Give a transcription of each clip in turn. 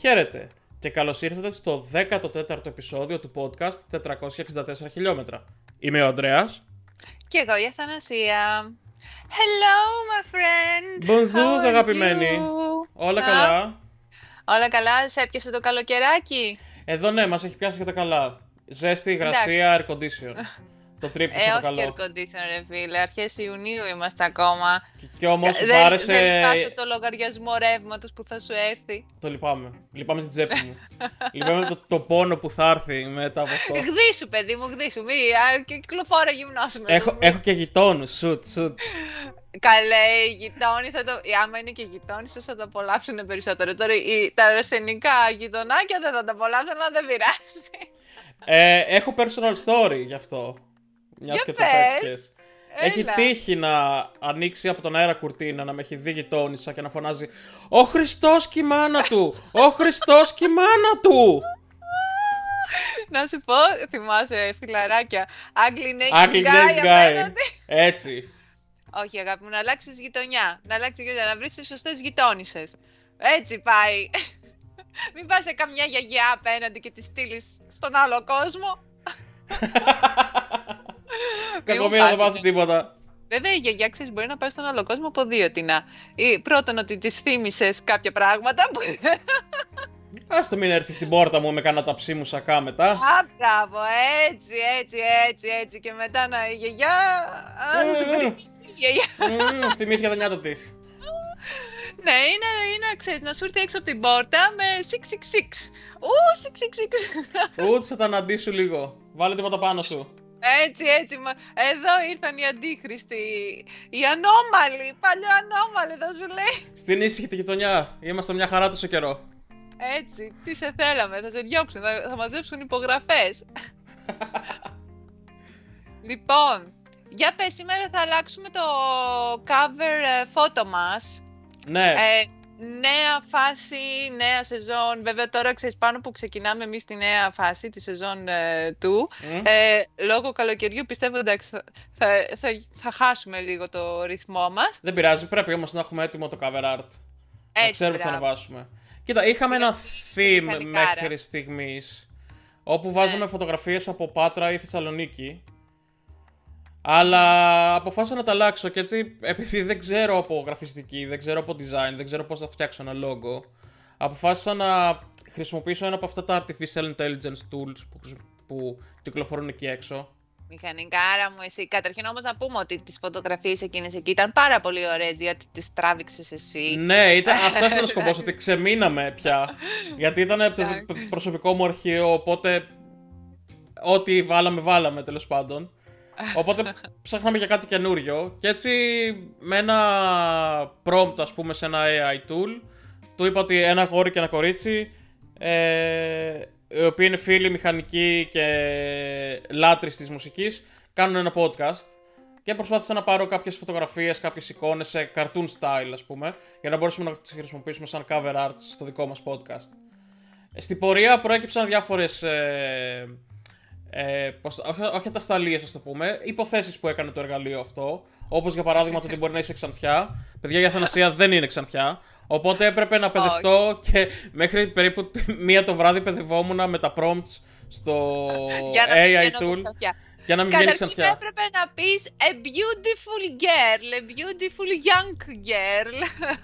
Χαίρετε και καλώς ήρθατε στο 14ο επεισόδιο του podcast 464 χιλιόμετρα. Είμαι ο Ανδρέας. Και εγώ η Αθανασία. Hello, my friend. Bonjour, How are αγαπημένη. you? Όλα Α, καλά; Όλα καλά, σε έπιασε το καλοκαιράκι; Εδώ ναι, μας έχει πιάσει και τα καλά. Ζέστη, υγρασία, air condition. Το τρίπτυχο Ε, το όχι και καλό. air condition, ρε φίλε. Αρχές Ιουνίου είμαστε ακόμα. Και, και όμως σου δεν, άρεσε... δεν λυπάσαι το λογαριασμό ρεύματος που θα σου έρθει. Το λυπάμαι. Λυπάμαι την τσέπη μου. λυπάμαι το, το πόνο που θα έρθει μετά από αυτό. Γδίσου, παιδί μου, γδίσου. Μη, α, κυκλοφόρα γυμνώσου με έχω, σου. έχω και γειτόνους, σουτ, σουτ. Καλέ, οι γειτόνι θα το. ε, Άμα είναι και γειτόνι, σας θα το απολαύσουν περισσότερο. Τώρα οι, τα αρσενικά γειτονάκια δεν θα τα απολαύσουν, αλλά δεν πειράζει. Ε, έχω personal story γι' αυτό. Μιας Για και το πες. πέτυχες. Έχει Έλα. τύχει να ανοίξει από τον αέρα κουρτίνα, να με έχει δει γειτόνισσα και να φωνάζει «Ο Χριστός και η μάνα του! Ο Χριστός και η μάνα του!» Να σου πω, θυμάσαι φιλαράκια. Ugly naked Ugly guy, naked guy. απέναντι. Έτσι. Όχι, αγάπη μου, να αλλάξει γειτονιά. Να αλλάξει γειτονιά, να βρεις τις σωστές γειτόνισε. Έτσι πάει. Μην πας σε καμιά γιαγιά απέναντι και τη στείλεις στον άλλο κόσμο. Κακομοίρα δεν πάτε, πάθει ναι. τίποτα. Βέβαια, η γιαγιά ξέρεις μπορεί να πάει στον άλλο κόσμο από δύο τεινά. Ή πρώτον ότι της θύμισες κάποια πράγματα. Που... Ας το μην έρθεις στην πόρτα μου με κάνα ταψί μου σακά μετά. Α, μπράβο, έτσι, έτσι, έτσι, έτσι. Και μετά να η γιαγιά. Α, να σε Mm. περιμένει η γιαγιά. Μμμ, Θυμήθηκα τα νιάτα της. Ναι, είναι, είναι ξέρεις, να σου έρθει έξω από την πόρτα με 666. Ου, 666. Ούτ θα τα αναντήσου λίγο. Βάλε τίποτα πάνω σου. Έτσι, έτσι. Μα... Εδώ ήρθαν οι αντίχριστοι. Οι ανώμαλοι. Παλιό ανώμαλοι, θα σου λέει. Στην ήσυχη τη γειτονιά. Είμαστε μια χαρά τόσο καιρό. Έτσι, τι σε θέλαμε, θα σε διώξουν, θα, θα μαζέψουν υπογραφές. λοιπόν, για πες, σήμερα θα αλλάξουμε το cover ε, φώτο μας. Ναι. Ε, νέα φάση, νέα σεζόν. Βέβαια τώρα ξέρεις πάνω που ξεκινάμε εμείς τη νέα φάση, τη σεζόν ε, του. Μμ. Ε, λόγω καλοκαιριού πιστεύω εντάξει θα, θα, θα, θα χάσουμε λίγο το ρυθμό μας. Δεν πειράζει, πρέπει όμως να έχουμε έτοιμο το cover art. να Έτσι, ξέρουμε τι θα μπράβο. ανεβάσουμε. Κοίτα, είχαμε Είναι ένα theme μηχανικάρα. μέχρι στιγμής όπου βάζαμε Ναι. φωτογραφίες από Πάτρα ή Θεσσαλονίκη. Αλλά αποφάσισα να τα αλλάξω και έτσι, επειδή δεν ξέρω από γραφιστική, δεν ξέρω από design, δεν ξέρω πώς θα φτιάξω ένα logo, αποφάσισα να χρησιμοποιήσω ένα από αυτά τα artificial intelligence tools που, χρησι- που κυκλοφορούν εκεί έξω. Μηχανικάρα μου εσύ. Καταρχήν όμως να πούμε ότι τις φωτογραφίες εκείνες εκεί ήταν πάρα πολύ ωραίες γιατί τις τράβηξες εσύ. Ναι, ήταν, αυτό ήταν ο σκοπός, ότι ξεμείναμε πια. Γιατί ήταν από το Εντάξει. προσωπικό μου αρχείο, οπότε. Ό,τι βάλαμε, βάλαμε τέλος πάντων. Οπότε ψάχναμε για κάτι καινούριο. Και έτσι με ένα prompt, ας πούμε, σε ένα AI tool, του είπα ότι ένα γόρι και ένα κορίτσι, ε, οι οποίοι είναι φίλοι μηχανικοί και λάτρεις της μουσικής, κάνουν ένα podcast. Και προσπάθησα να πάρω κάποιες φωτογραφίες, κάποιες εικόνες σε cartoon style, ας πούμε, για να μπορέσουμε να τις χρησιμοποιήσουμε σαν cover art στο δικό μας podcast. Ε, Στην πορεία προέκυψαν διάφορες ε, ε, πώς, όχι, όχι ατασταλίες, ας το πούμε, υποθέσεις που έκανε το εργαλείο αυτό. Όπως για παράδειγμα το ότι μπορεί να είσαι ξανθιά. Παιδιά, η Αθανασία δεν είναι ξανθιά. Οπότε έπρεπε να παιδευτώ και μέχρι περίπου τη μία το βράδυ παιδευόμουν με τα prompts στο Για να μην AI βγαίνω εγώ tool ξανθιά. για να μην βγαίνει Καταρχήν ξανθιά. έπρεπε να πεις a beautiful girl, a beautiful young girl.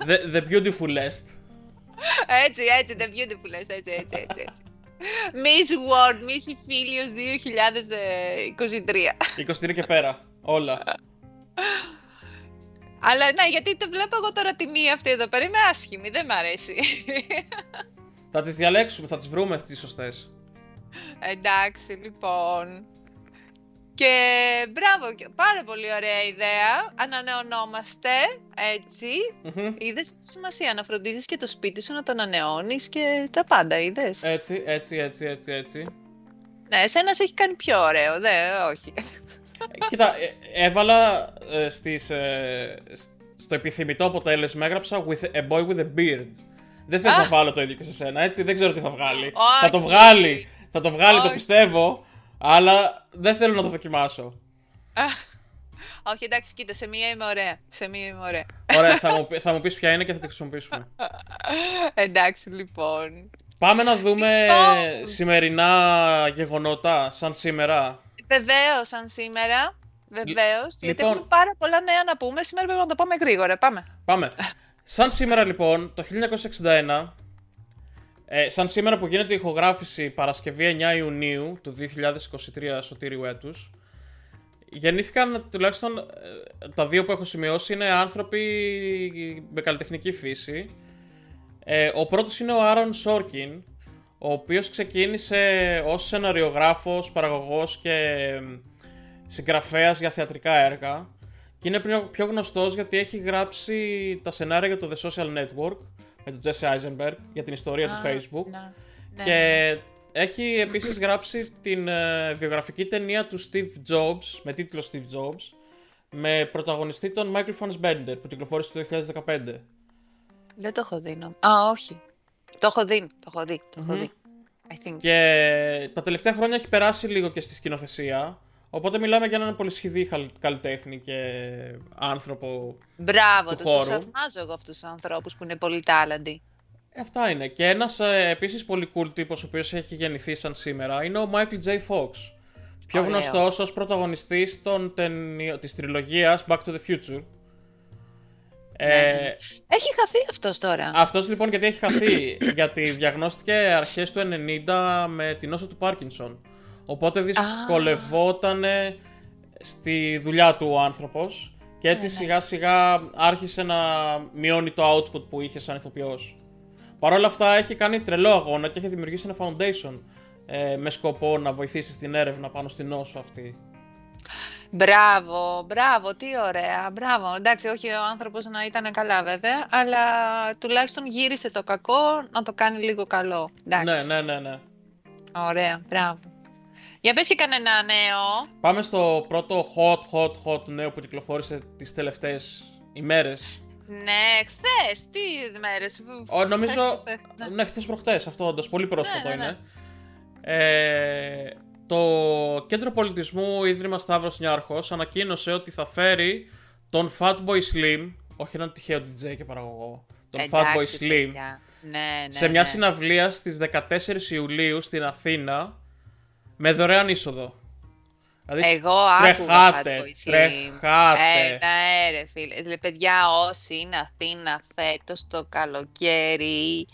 The, the beautifulest. έτσι, έτσι, the beautiful, έτσι, έτσι, έτσι, έτσι. Miss World, Miss Philios 2023. 23 και πέρα. Όλα. Αλλά ναι, γιατί το βλέπω εγώ τώρα τη μία αυτή εδώ πέρα, είμαι άσχημη, δεν μ' αρέσει. θα τις διαλέξουμε, θα τις βρούμε τις σωστές. Εντάξει, λοιπόν. Και μπράβο, και πάρα πολύ ωραία ιδέα. Ανανεωνόμαστε, έτσι. Μμμ. Είδες τη σημασία να φροντίζεις και το σπίτι σου να το ανανεώνεις και τα πάντα, είδες. Έτσι, έτσι, έτσι, έτσι, έτσι. Ναι, εσένα σε έχει κάνει πιο ωραίο, δε, όχι. Κοίτα, ε, έβαλα ε, στις, ε, σ- στο επιθυμητό αποτέλεσμα, έγραψα with a boy with a beard. Δεν θες Α. να βάλω το ίδιο και σε σένα, έτσι, δεν ξέρω τι θα βγάλει. Όχι. Θα το βγάλει, θα το βγάλει, το Όχι. πιστεύω, αλλά δεν θέλω να το δοκιμάσω. όχι, εντάξει, κοίτα, σε μία είμαι ωραία. Σε μία είμαι ωραία. Ωραία, θα μου, πει- θα μου πεις ποια είναι και θα τη χρησιμοποιήσουμε. εντάξει, λοιπόν. Πάμε να δούμε Λοιπόν. σημερινά γεγονότα, σαν σήμερα. Βεβαίως, σαν σήμερα. Βεβαίως. Γιατί λοιπόν- έχουμε πάρα πολλά νέα να πούμε. Σήμερα πρέπει να το πάμε γρήγορα. Πάμε. Πάμε. Σαν σήμερα λοιπόν, το 1961, ε, σαν σήμερα που γίνεται η ηχογράφηση Παρασκευή 9 Ιουνίου του 2023 σωτήριου έτους, γεννήθηκαν τουλάχιστον ε, τα δύο που έχω σημειώσει είναι άνθρωποι με καλλιτεχνική φύση. Ε, ο πρώτος είναι ο Άρον Σόρκιν, ο οποίος ξεκίνησε ως σεναριογράφος, παραγωγός και ε, συγγραφέας για θεατρικά έργα και είναι πιο, πιο γνωστός γιατί έχει γράψει τα σενάρια για το The Social Network με τον Jesse Eisenberg για την ιστορία του Α, Facebook να. Ναι, και έχει επίσης γράψει την ε, βιογραφική ταινία του Steve Jobs με τίτλο Steve Jobs με πρωταγωνιστή τον Michael Fassbender που κυκλοφόρησε το 2015. Δεν το έχω δει. νο- Α, όχι. Το έχω δει. Το έχω δει. Το έχω Μμμ. δει. I think. Και τα τελευταία χρόνια έχει περάσει λίγο και στη σκηνοθεσία. Οπότε μιλάμε για έναν πολυσχηδή χαλ- καλλιτέχνη και άνθρωπο. Μπράβο του του. χώρου. Τους θαυμάζω εγώ αυτούς τους ανθρώπους που είναι πολύ τάλαντοι. Ε, αυτά είναι. Και ένας ε, επίσης πολύ cool τύπος ο οποίος έχει γεννηθεί σαν σήμερα είναι ο Michael J. Fox. Πιο Ωραίο. γνωστός ως πρωταγωνιστής των ταινι... της τριλογίας Back to the Future. Ναι, ναι, Ε, ναι. Έχει χαθεί αυτός τώρα. αυτός λοιπόν γιατί έχει χαθεί, γιατί διαγνώστηκε αρχές του 90 με την νόσο του Πάρκινσον. Οπότε δυσκολευόταν στη δουλειά του ο άνθρωπος και έτσι Ναι, ναι. σιγά σιγά άρχισε να μειώνει το output που είχε σαν ηθοποιός. Παρ' όλα αυτά έχει κάνει τρελό αγώνα και έχει δημιουργήσει ένα foundation ε, με σκοπό να βοηθήσει στην έρευνα πάνω στην νόσο αυτή. Μπράβο, μπράβο, τι ωραία, μπράβο. Εντάξει, όχι ο άνθρωπος να ήταν καλά βέβαια, αλλά τουλάχιστον γύρισε το κακό να το κάνει λίγο καλό. Εντάξει. Ναι, ναι, ναι, ναι. Ωραία, μπράβο. Για πες και κανένα νέο. Πάμε στο πρώτο hot, hot, hot νέο που κυκλοφόρησε τις τελευταίες ημέρες. Ναι, χθες, τι μέρες. Ο, νομίζω. Χθες, χθες, ναι. Ναι, χτες προχτές αυτό, όντως. Πολύ πρόσφατο ναι, ναι. είναι. Ε, το Κέντρο Πολιτισμού Ίδρυμα Σταύρος Νιάρχος ανακοίνωσε ότι θα φέρει τον Fatboy Slim, όχι έναν τυχαίο DJ και παραγωγό, τον Εντάξει, Fatboy Slim, παιδιά. Ναι, ναι, σε μια ναι. συναυλία στις 14 Ιουλίου στην Αθήνα με δωρεάν είσοδο. Δηλαδή, Εγώ άκουγα τρεχάτε, Fatboy Slim. τρεχάτε. Ε, ναι, ρε φίλε. Δηλαδή, παιδιά, όσοι είναι Αθήνα φέτος το καλοκαίρι,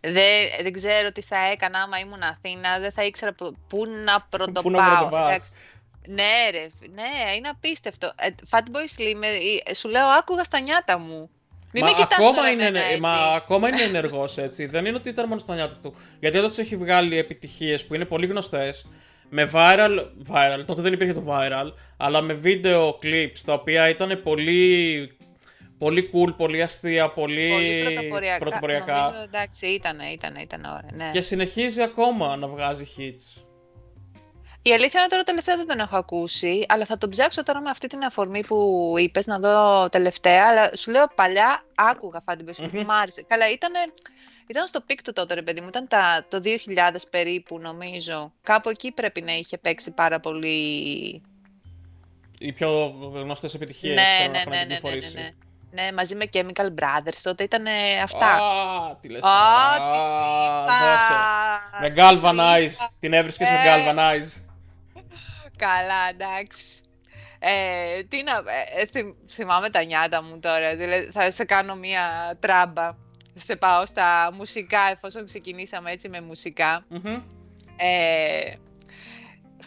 δεν, δεν ξέρω τι θα έκανα άμα ήμουν Αθήνα, δεν θα ήξερα που, πού να πρωτοπάω. Πού να πρωτοπάς. Εντάξει. Ναι, ρε, φι- ναι, είναι απίστευτο. Ε, Fatboy Slim, ε, ε, σου λέω, άκουγα στα νιάτα μου. Μην Μα με κοιτάς ακόμα, τώρα είναι, εμένα, έτσι. μα ακόμα είναι ενεργός έτσι. Δεν είναι ότι ήταν μόνος στα νιάτα του. Γιατί όταν τους έχει βγάλει επιτυχίες που είναι πολύ γνωστές, με viral, viral, τότε δεν υπήρχε το viral, αλλά με βίντεο clips τα οποία ήταν πολύ, πολύ cool, πολύ αστεία, πολύ, Πολύ πρωτοποριακά. πρωτοποριακά. Νομίζω, εντάξει, ήταν, ήταν, ήταν ωραία, ναι. Και συνεχίζει ακόμα να βγάζει hits. Η αλήθεια είναι τώρα τελευταία δεν τον έχω ακούσει, αλλά θα τον ψάξω τώρα με αυτή την αφορμή που είπες να δω τελευταία. Αλλά σου λέω παλιά άκουγα Fatboy Slim, Μμμ. μου άρεσε. Καλά, ήταν, ήταν στο peak του τότε, ρε παιδί μου. Ήταν τα, το 2000 περίπου, νομίζω. Κάπου εκεί πρέπει να είχε παίξει πάρα πολύ. Οι πιο γνωστές επιτυχίες ναι, που ναι, έχουν ναι, ναι, ναι, ναι, κυκλοφορήσει. ναι. Ναι, μαζί με Chemical Brothers, τότε ήταν αυτά. Α, τι λες Α, τώρα. τι Α, σου είπα. δώσε. Με Τι Galvanize. σου είπα. Την έβρισκες με Ε. Galvanize. Καλά, εντάξει. Ε, τι να, ε, ε, θυμ- θυμάμαι τα νιάτα μου τώρα, δηλαδή θα σε κάνω μία τράμπα. Σε πάω στα μουσικά, εφόσον ξεκινήσαμε έτσι με μουσικά. Μμμ. Ε,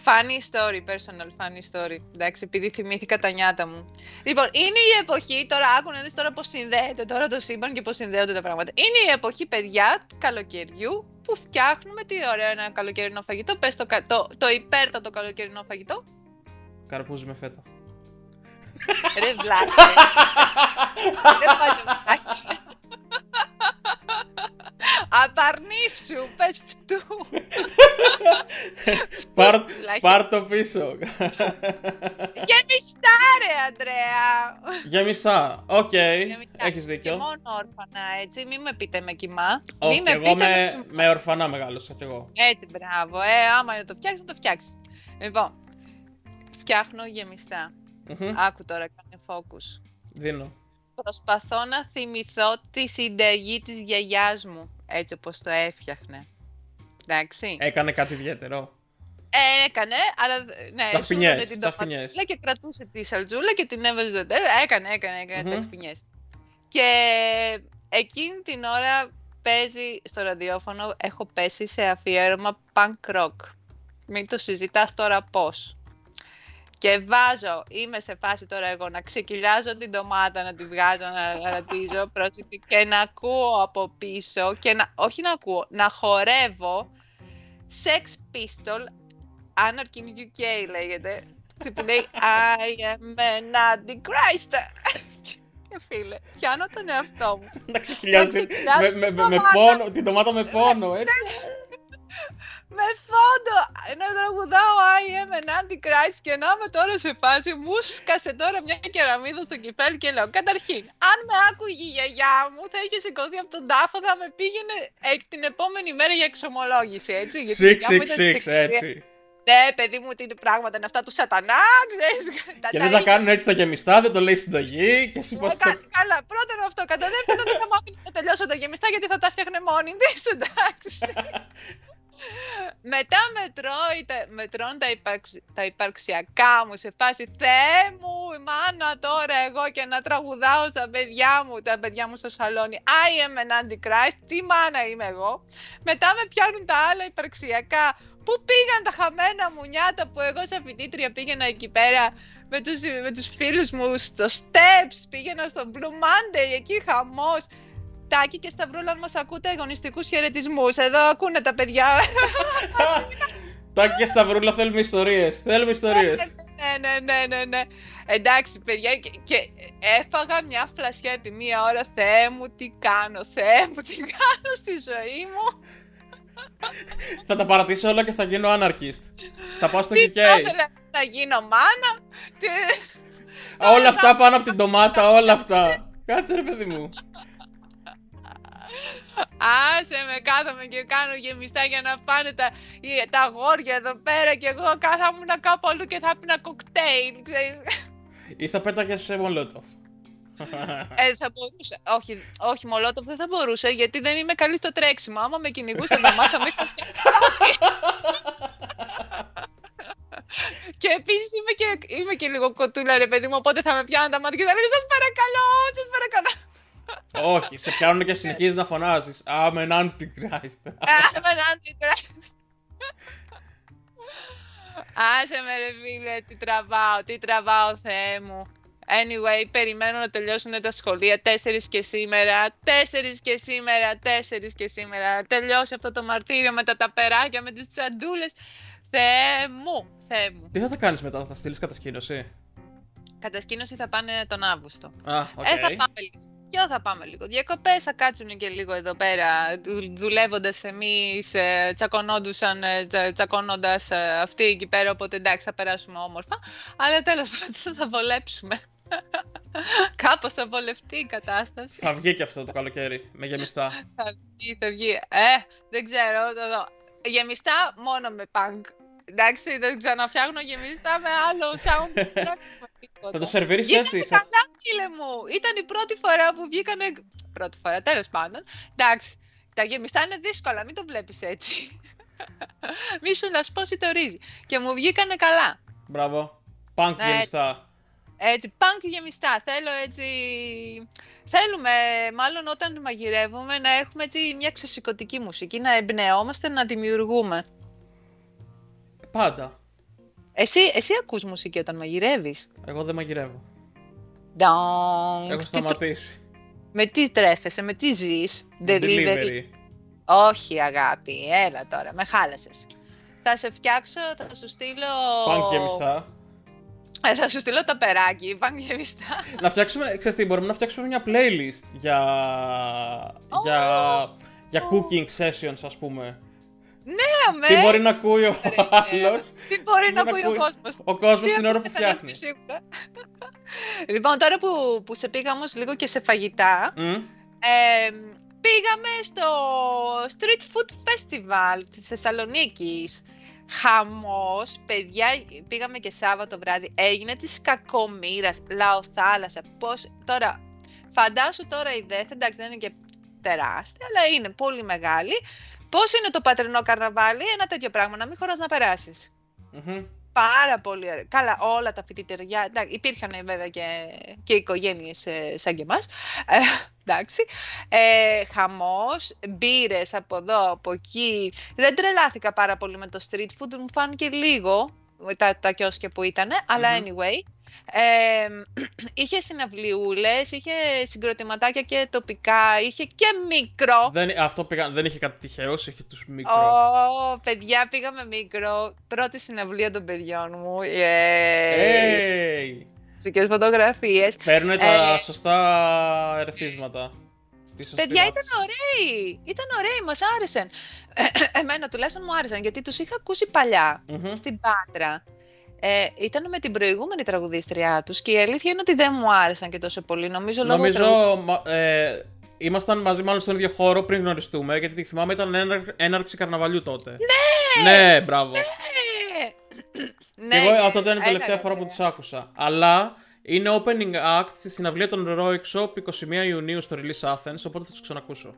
funny story, personal funny story. Εντάξει, επειδή θυμήθηκα τα νιάτα μου. Λοιπόν, είναι η εποχή, τώρα άκου να δεις τώρα πώς συνδέεται τώρα το σύμπαν και πώς συνδέονται τα πράγματα. Είναι η εποχή, παιδιά, καλοκαιριού, που φτιάχνουμε τι ωραίο ένα καλοκαιρινό φαγητό. Πες το, κα- το, το υπέρτατο καλοκαιρινό φαγητό. Καρπούζι με φέτα. Ρε βλάκα. Ρε παλιωμάκι. Απαρνήσου, πες φτού. Πάρ, Βλάχη. πάρ το πίσω. Γεμιστά ρε, Αντρέα. Γεμιστά. Οκ, Γεμιστά. έχεις Και δίκιο. μόνο όρφανα, έτσι. Μην με πείτε με κιμά. Όχι, Μην με εγώ πείτε με, κιμά. με ορφανά μεγάλωσα κι εγώ. Έτσι, μπράβο. Ε, άμα το φτιάξεις, θα το φτιάξεις. Λοιπόν, φτιάχνω γεμιστά. Μμμ, Άκου τώρα, κάνε focus. Δίνω. Προσπαθώ να θυμηθώ τη συνταγή της γιαγιάς μου. έτσι όπως το έφτιαχνε. Εντάξει. Έκανε κάτι ιδιαίτερο. Ε, έκανε, αλλά ναι, Τσαχπινιές, σούδωνε την τσαχπινιές. ντοματούλα και κρατούσε τη σαλτζούλα και την έβαζε στο τέλος. Έκανε, έκανε, έκανε Μμμ. τσαχπινιές. Και εκείνη την ώρα παίζει στο ραδιόφωνο, έχω πέσει σε αφιέρωμα punk rock. Μην το συζητάς τώρα πώς. Και βάζω, είμαι σε φάση τώρα εγώ να ξεκυλιάζω την ντομάτα, να τη βγάζω, να ρατίζω, πρόσεχε, και να ακούω από πίσω, και να, όχι να ακούω, να χορεύω Sex Pistol, Anarchy in UK λέγεται, που λέει I am an antichrist. Και φίλε, πιάνω τον εαυτό μου. Να ξεκυλιάζει Να με, ξεκυλιάζει με, με, την με ντομάτα. πόνο, την ντομάτα με πόνο, έτσι. Με φόντο να τραγουδάω I am an antichrist και να είμαι τώρα σε φάση μου σκάσε τώρα μια κεραμίδα στο κεφάλι και λέω καταρχήν αν με άκουγε η γιαγιά μου θα είχε σηκωθεί από τον τάφο θα με πήγαινε ε, την επόμενη μέρα για εξομολόγηση έτσι γιατί η γιαγιά μου ήταν 666, στην εκκλησία. έτσι. Ναι παιδί μου τι είναι πράγματα είναι αυτά του σατανά ξέρεις τα- Και τα δεν τα ίδια. κάνουν έτσι τα γεμιστά, δεν το λέει συνταγή και εσύ πώς Ε, το... κα- Καλά, πρώτον αυτό. Κατά δεύτερον, δεν θα μάθει να τελειώσω τα γεμιστά γιατί θα τα φτιάχνε μόνη της. Εντάξει. Μετά μετρώει, τα- μετρώνει τα, υπαρξ- τα υπαρξιακά μου σε φάση Θεέ μου, η μάνα τώρα εγώ και να τραγουδάω στα παιδιά μου, τα παιδιά μου στο σαλόνι I am an antichrist, τι μάνα είμαι εγώ Μετά με πιάνουν τα άλλα υπαρξιακά Πού πήγαν τα χαμένα μου νιάτα που εγώ σαν φοιτήτρια πήγαινα εκεί πέρα με τους, με τους φίλους μου στο Steps, πήγαινα στο Blue Monday, εκεί χαμός. Τάκη και Σταυρούλα, αν μας ακούτε αγωνιστικούς χαιρετισμούς. Εδώ ακούνε τα παιδιά. Τάκη και Σταυρούλα θέλουμε ιστορίες, θέλουμε ιστορίες. ναι, ναι, ναι, ναι, ναι. Εντάξει, παιδιά, και, και έφαγα μια φλασιά επί μία ώρα. Θεέ μου, τι κάνω, Θεέ μου, τι κάνω στη ζωή μου. Θα τα παρατήσω όλα και θα γίνω anarchist. Θα πάω στο Τι UK. θα ήθελα να γίνω μάνα. Τι... Όλα αυτά πάνω από την ντομάτα, όλα αυτά. Κάτσε ρε παιδί μου. Άσε με, κάθομαι και κάνω γεμιστά για να πάνε τα, οι- τα αγόρια εδώ πέρα και εγώ κάθαμουν κάπου αλλού και θα πίνα κοκτέιλ, ξέρεις. Ή θα πέταγες σε μολότοφ. Ε, θα μπορούσα. Όχι, όχι μολότοφ δεν θα μπορούσα γιατί δεν είμαι καλή στο τρέξιμο. Άμα με κυνηγούσε το μάθα με είχα πιάσει. Και επίσης είμαι και, είμαι και λίγο κοτούλα, ρε παιδί μου, οπότε θα με πιάνουν τα μάτια και θα λένε Σας παρακαλώ, σας παρακαλώ. Όχι, σε πιάνουν και συνεχίζεις να φωνάζεις. I'm an antichrist. I'm an antichrist. Άσε με ρε φίλε, τι τραβάω, τι τραβάω Θεέ μου. Anyway, περιμένω να τελειώσουν τα σχολεία. Τέσσερις και σήμερα, τέσσερις και σήμερα, τέσσερις και σήμερα. Τελειώσει αυτό το μαρτύριο με τα ταπεράκια, με τις τσαντούλες. Θεέ μου, Θεέ μου. Τι θα τα κάνεις μετά, θα στείλεις κατασκήνωση; Κατασκήνωση θα πάνε τον Αύγουστο. Α, οκ. Ε, θα πάμε λίγο. Ποιο θα πάμε λίγο. Διακοπές θα κάτσουν και λίγο εδώ πέρα. Δουλεύοντας εμείς, τσακωνόντουσαν, ε, τσα, τσακώνοντας αυτοί εκεί πέρα. Οπότε εντάξει, θα περάσουμε όμορφα. Αλλά τέλος πάντων θα βολέψουμε. Κάπως θα βολευτεί η κατάσταση. Θα βγει και αυτό το καλοκαίρι με γεμιστά. θα βγει, θα βγει. Ε, δεν ξέρω. Εδώ. Γεμιστά μόνο με punk. Εντάξει, δεν ξαναφτιάχνω γεμιστά με άλλο sound. δεν έχουμε τίποτα. θα το σερβίρεις Γίνανε έτσι. Θα... καλά, φίλε μου. Ήταν η πρώτη φορά που βγήκανε. Πρώτη φορά, τέλος πάντων. Εντάξει. Τα γεμιστά είναι δύσκολα, μην το βλέπεις έτσι. μη σου λασπώσει το ρύζι. Και μου βγήκανε καλά. Μπράβο. Πανκ Ναι. γεμιστά. Έτσι, πανκ γεμιστά. Θέλω έτσι. Θέλουμε, μάλλον όταν μαγειρεύουμε, να έχουμε έτσι μια ξεσηκωτική μουσική, να εμπνεόμαστε, να δημιουργούμε. Πάντα. Εσύ, εσύ ακούς μουσική όταν μαγειρεύεις; Εγώ δεν μαγειρεύω. Ντόγκ. Έχω Τι σταματήσει. Με τι τρέφεσαι, με τι ζεις; Delivery. Όχι αγάπη, έλα τώρα, με χάλασες. Θα σε φτιάξω, θα σου στείλω... Πανκ γεμιστά. Ε, θα σου στείλω τα περάκι, πάνε γεμιστά. να φτιάξουμε, ξέρεις τι, μπορούμε να φτιάξουμε μια playlist για, για, για cooking sessions ας πούμε. Ναι, με. Τι μπορεί να ακούει ο Ρε, άλλος; Τι μπορεί να να ακούει ο ακούει κόσμος; Ο κόσμος Τι την ώρα ακούει που ο καθένας φτιάχνει. σίγουρα. λοιπόν, τώρα που, που σε πήγαμε όμως λίγο και σε φαγητά, Μμ. ε, πήγαμε στο Street Food Festival της Θεσσαλονίκης. Χαμός, παιδιά, πήγαμε και Σάββατο βράδυ, έγινε της κακομήρας, λαοθάλασσα, πώς, τώρα, φαντάσου τώρα η ΔΕΘ, εντάξει δεν είναι και τεράστια, αλλά είναι πολύ μεγάλη. Πώς είναι το πατρινό καρναβάλι, ένα τέτοιο πράγμα, να μην χωράς να περάσεις. Μμμ. Πάρα πολύ ωραία. Καλά, όλα τα φοιτητεριά. εντάξει, Υπήρχαν ε, βέβαια και, και οικογένειες σαν και εμάς. Ε, εντάξει. Ε, Χαμός, μπύρες από εδώ, από εκεί. Δεν τρελάθηκα πάρα πολύ με το street food, μου φάνηκε λίγο τα, τα κιόσκια που ήταν. Αλλά Μμμ. anyway. Ε, είχε συναυλιούλες, είχε συγκροτηματάκια και τοπικά, είχε και μικρό. Δεν, αυτό πήγα, δεν είχε κάτι τυχαίος, είχε τους μικρό. Ω, παιδιά, πήγαμε μικρό. Πρώτη συναυλία των παιδιών μου. Yeah. Hey! Φωτογραφίε. φωτογραφίες. Παίρνουν τα Ε, σωστά ερεθίσματα. Τη σωστή Παιδιά βάση. ήταν ωραίοι. Ήταν ωραίοι, μας άρεσαν. Εμένα τουλάχιστον μου άρεσαν γιατί τους είχα ακούσει παλιά Μμμ. στην Πάτρα. Ε, ήταν με την προηγούμενη τραγουδίστριά τους και η αλήθεια είναι ότι δεν μου άρεσαν και τόσο πολύ. Νομίζω λόγω Νομίζω τραγου- μα- ε, ήμασταν μαζί μάλλον στον ίδιο χώρο πριν γνωριστούμε, γιατί τη θυμάμαι ήταν έναρ- έναρξη καρναβαλιού τότε. Ναι! Ναι, μπράβο. Ε, Και εγώ αυτό ήταν η ναι, τελευταία ήταν φορά που ωραία. τους άκουσα. Αλλά είναι opening act στη συναυλία των Roic Shop 21 Ιουνίου στο Release Athens, οπότε θα τους ξανακούσω.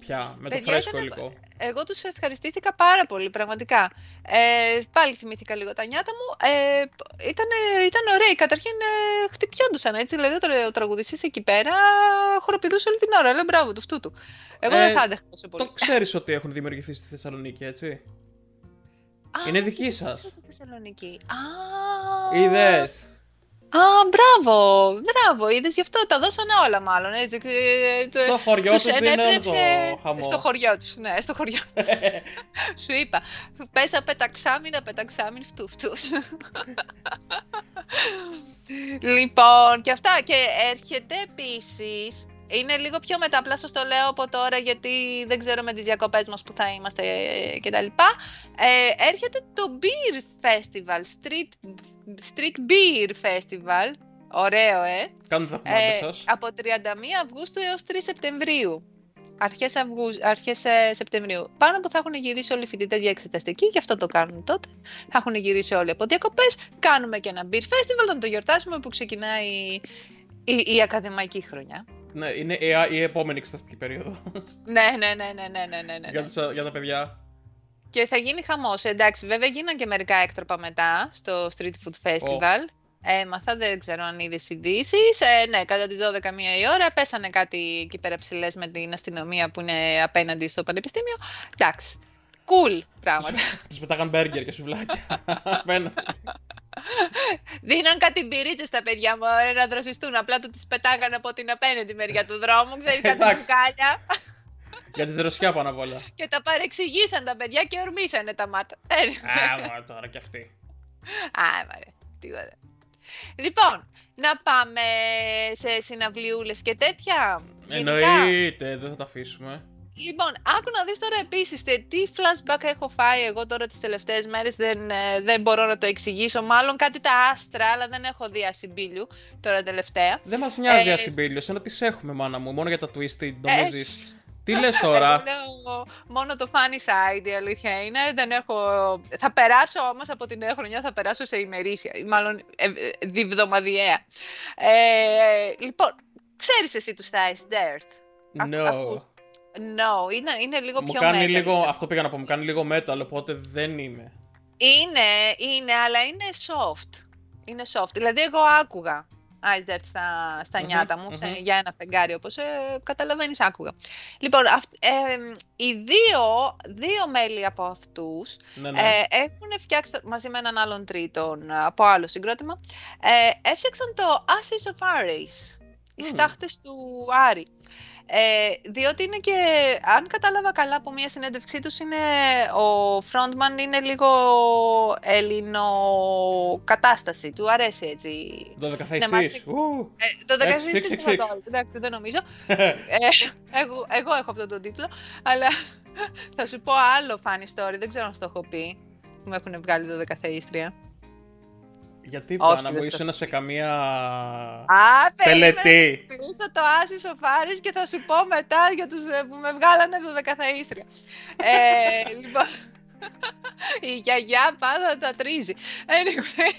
Πια, με το Παιδιά, φρέσκο ήταν- υλικό. Εγώ τους ευχαριστήθηκα πάρα πολύ, πραγματικά. Ε, πάλι θυμήθηκα λίγο τα νιάτα μου. Ε, ήταν, ήταν ωραίοι. Καταρχήν ε, χτυπιόντουσαν έτσι. Δηλαδή ο, τρα- ο τραγουδιστής εκεί πέρα χοροπηδούσε όλη την ώρα. Λέω μπράβο του, αυτού του. Εγώ Ε, δεν θα άντεχα τόσο πολύ. Το ξέρεις ότι έχουν δημιουργηθεί στη Θεσσαλονίκη, έτσι; Α, είναι όχι, δική δεν σας. ξέρω τη Θεσσαλονίκη. Α, Είδες. Α, μπράβο, μπράβο. Είδες γι' αυτό τα δώσανε όλα μάλλον. Έτσι, ε, το- Στο χωριό τους τους δίνει όλο το ενέπνευσε χαμό. Στο χωριό τους, ναι, στο χωριό τους. Σου είπα, πέσα πεταξάμινα, πεταξάμιν φτού φτούς. λοιπόν, και αυτά. Και έρχεται επίσης, είναι λίγο πιο μετά, απλά σας το λέω από τώρα γιατί δεν ξέρω με τις διακοπές μας που θα είμαστε και τα λοιπά. Ε, έρχεται το Beer Festival, Street, Street Beer Festival. Ωραίο, ε! Κάντε τα κουμάντα Ε, σας. από 31 Αυγούστου έως 3 Σεπτεμβρίου. Αρχές, Αυγού, αρχές ε, Σεπτεμβρίου. Πάνω που θα έχουν γυρίσει όλοι οι φοιτητές για εξεταστική, γι' αυτό το κάνουν τότε. Θα έχουν γυρίσει όλοι από διακοπές. Κάνουμε και ένα beer festival να το γιορτάσουμε που ξεκινάει η, η ακαδημαϊκή χρονιά. Ναι, είναι η, η επόμενη εξεταστική περίοδος Ναι, ναι, ναι, ναι, ναι, ναι, ναι, ναι. για, τους- για τα παιδιά. Και θα γίνει χαμός. Εντάξει, βέβαια γίναν και μερικά έκτροπα μετά στο Street Food Festival. Έμαθα, δεν ξέρω αν είδες ειδήσεις. Ε, ναι, κατά τις 12 μία η ώρα πέσανε κάτι εκεί πέρα ψηλές με την αστυνομία που είναι απέναντι στο πανεπιστήμιο. Εντάξει. Cool πράγματα. Τους πετάγαν μπέργκερ και σουβλάκια. Απέναντι. Δίναν κάτι μπυρίτσε στα παιδιά μου ωραία, να δροσιστούν. Απλά του τις πετάγανε από την απέναντι μεριά του δρόμου. Ξέρεις κάτι Εντάξει. μπουκάλια. για τη δροσιά πάνω απ' όλα. και τα παρεξηγήσαν τα παιδιά και ορμήσανε τα μάτια. Α, μα, τώρα κι αυτή. Α, μωρέ, τίποτα. Λοιπόν, να πάμε σε συναυλιούλες και τέτοια. Γενικά. Εννοείται, δεν θα τα αφήσουμε. Λοιπόν, άκου να δεις τώρα επίσης τε- τι flashback έχω φάει εγώ τώρα τις τελευταίες μέρες, δεν, ε, δεν μπορώ να το εξηγήσω. Μάλλον κάτι τα άστρα, αλλά δεν έχω δει ασυμπίλιου τώρα τελευταία. Δεν μας νοιάζει Ε, η ασυμπίλιο, ενώ τις έχουμε, μάνα μου. Μόνο για τα twisted Ε, νομίζεις. Τι λες τώρα; Εγώ λέω μόνο το funny side, η αλήθεια είναι. Δεν έχω... Θα περάσω όμως από την νέα χρονιά, θα περάσω σε ημερήσια, ή μάλλον ε, ε, διβδομαδιαία. Ε, λοιπόν, ξέρεις εσύ τους Ice Dirt; Ακ- No. ακούς. No, είναι, είναι λίγο Μου πιο κάνει metal. λίγο, αυτό πήγα να πω, μου κάνει λίγο metal, οπότε δεν είμαι. Είναι, είναι, αλλά είναι soft. Είναι soft. Δηλαδή, εγώ άκουγα Ice Dirt στα, στα Μμμ, νιάτα μου, σε- μμμ. για ένα φεγγάρι, όπως ε, καταλαβαίνεις, άκουγα. Λοιπόν, αυ- ε, οι δύο, δύο μέλη από αυτούς Ναι, ναι. ε, έχουν φτιάξει, το- μαζί με έναν άλλον τρίτον ε, από άλλο συγκρότημα, ε, έφτιαξαν το Ashes of Ares, οι Μμ. στάχτες του Άρη. Ε, διότι είναι και, αν κατάλαβα καλά από μια συνέντευξή τους, είναι, ο frontman είναι λίγο ελληνοκατάσταση, του αρέσει έτσι. 12 θα ναι, μάλιστα. ιστείς. Ου. Ε, το Έξι, 16 έξι, είναι έξι. καθόλου, εντάξει, δεν νομίζω. Ε, εγώ, εγώ έχω αυτόν τον τίτλο, αλλά θα σου πω άλλο funny story, δεν ξέρω αν σου το έχω πει, που με έχουν βγάλει το δεκαθεΐστρια. Γιατί Όχι, πάνω μου δεν ήσουν θα σε καμία Α, περίμενε τελετή. να κλείσω το Άσης ο Φάρης και θα σου πω μετά για τους ε, που με βγάλανε το δεκαθαΐστρια. ε, λοιπόν, η γιαγιά πάντα τα τρίζει. Anyway.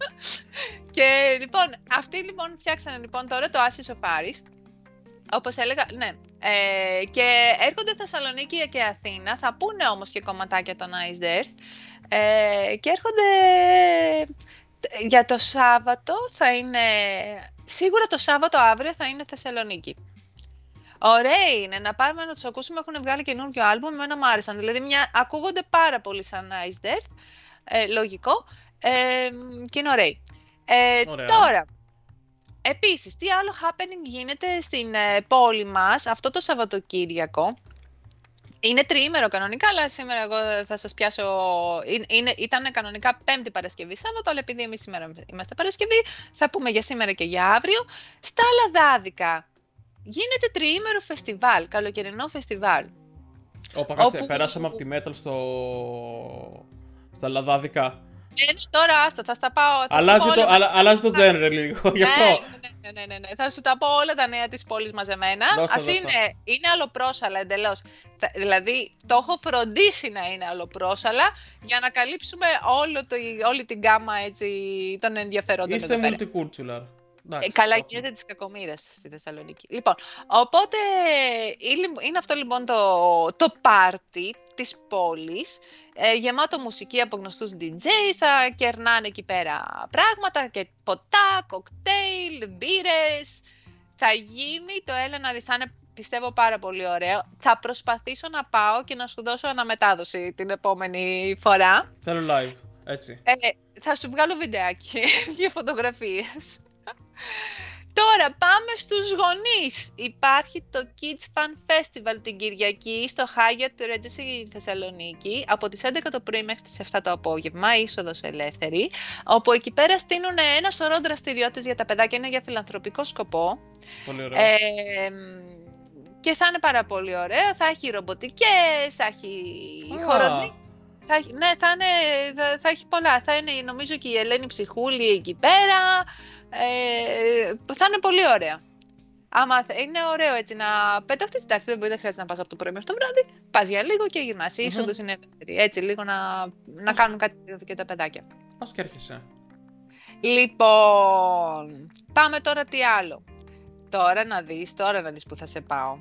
και λοιπόν, αυτοί λοιπόν φτιάξανε λοιπόν τώρα το Άσης ο Φάρης. Όπως έλεγα, ναι, Ε, και έρχονται Θεσσαλονίκη και Αθήνα, θα πούνε όμως και κομματάκια των Ice Earth. Ε, και έρχονται για το Σάββατο θα είναι, σίγουρα το Σάββατο αύριο θα είναι Θεσσαλονίκη. Ωραία είναι να πάμε να τους ακούσουμε. Έχουν βγάλει καινούργιο άλμπουμ. Εμένα μου άρεσαν. Δηλαδή, μια, ακούγονται πάρα πολύ σαν Ice Dirt. Ε, λογικό. Ε, και είναι ωραίοι. Ε, τώρα, επίσης, τι άλλο happening γίνεται στην ε, πόλη μας αυτό το Σαββατοκύριακο; Είναι τριήμερο κανονικά, αλλά σήμερα εγώ θα σας πιάσω... Είναι, ήταν κανονικά πέμπτη Παρασκευή Σάββατο, αλλά επειδή εμείς σήμερα είμαστε Παρασκευή, θα πούμε για σήμερα και για αύριο. Στα Λαδάδικα γίνεται τριήμερο φεστιβάλ, καλοκαιρινό φεστιβάλ. Όπα, κάτσε, όπου... περάσαμε από τη metal στο... στα λαδάδικα. Ε, ναι, τώρα άστο, θα στα πάω. Θα αλλάζει, το, όλα... αλλάζεις το genre λίγο, γι' αυτό. Ναι, ναι, ναι, ναι, ναι, Θα σου τα πω όλα τα νέα της πόλης μαζεμένα. Ας είναι, είναι αλλοπρόσαλα εντελώς. Δηλαδή, το έχω φροντίσει να είναι αλλοπρόσαλα για να καλύψουμε όλο το, όλη την γκάμα έτσι, των ενδιαφερόντων Είστε multicultural. Ε, καλά γίνεται τη κακομοίρα στη Θεσσαλονίκη. Λοιπόν, οπότε είναι αυτό λοιπόν το, το πάρτι της πόλης, ε, γεμάτο μουσική από γνωστούς DJs, θα κερνάνε εκεί πέρα πράγματα και ποτά, κοκτέιλ, μπύρες. Θα γίνει το Έλενα δεις, θα είναι πιστεύω πάρα πολύ ωραίο. Θα προσπαθήσω να πάω και να σου δώσω αναμετάδοση την επόμενη φορά. Θέλω live, έτσι. Ε, θα σου βγάλω βιντεάκι για φωτογραφίες. Τώρα πάμε στους γονείς. Υπάρχει το Kids Fun Festival την Κυριακή στο Hyatt Regency Θεσσαλονίκη από τις 11 το πρωί μέχρι τις 7 το απόγευμα, είσοδος ελεύθερη, όπου εκεί πέρα στείλουν ένα σωρό δραστηριότητες για τα παιδάκια, είναι για φιλανθρωπικό σκοπό. Πολύ ωραίο. Ε, και θα είναι πάρα πολύ ωραίο, θα έχει ρομποτικές, θα έχει χοροδί. Θα, ναι, θα, είναι, θα, θα έχει πολλά. Θα είναι νομίζω και η Ελένη Ψυχούλη εκεί πέρα. Ε, θα είναι πολύ ωραία. Άμα είναι ωραίο έτσι να πεταχτείς, εντάξει, δεν, δεν χρειάζεται να πας από το πρωί μέχρι το βράδυ. Πας για λίγο και γυρνά. Η είσοδο είναι ελεύθερη. Έτσι, λίγο να, να κάνουν κάτι και τα παιδάκια. Πα και έρχεσαι; Λοιπόν, πάμε τώρα τι άλλο. Τώρα να δεις, τώρα να δεις που θα σε πάω.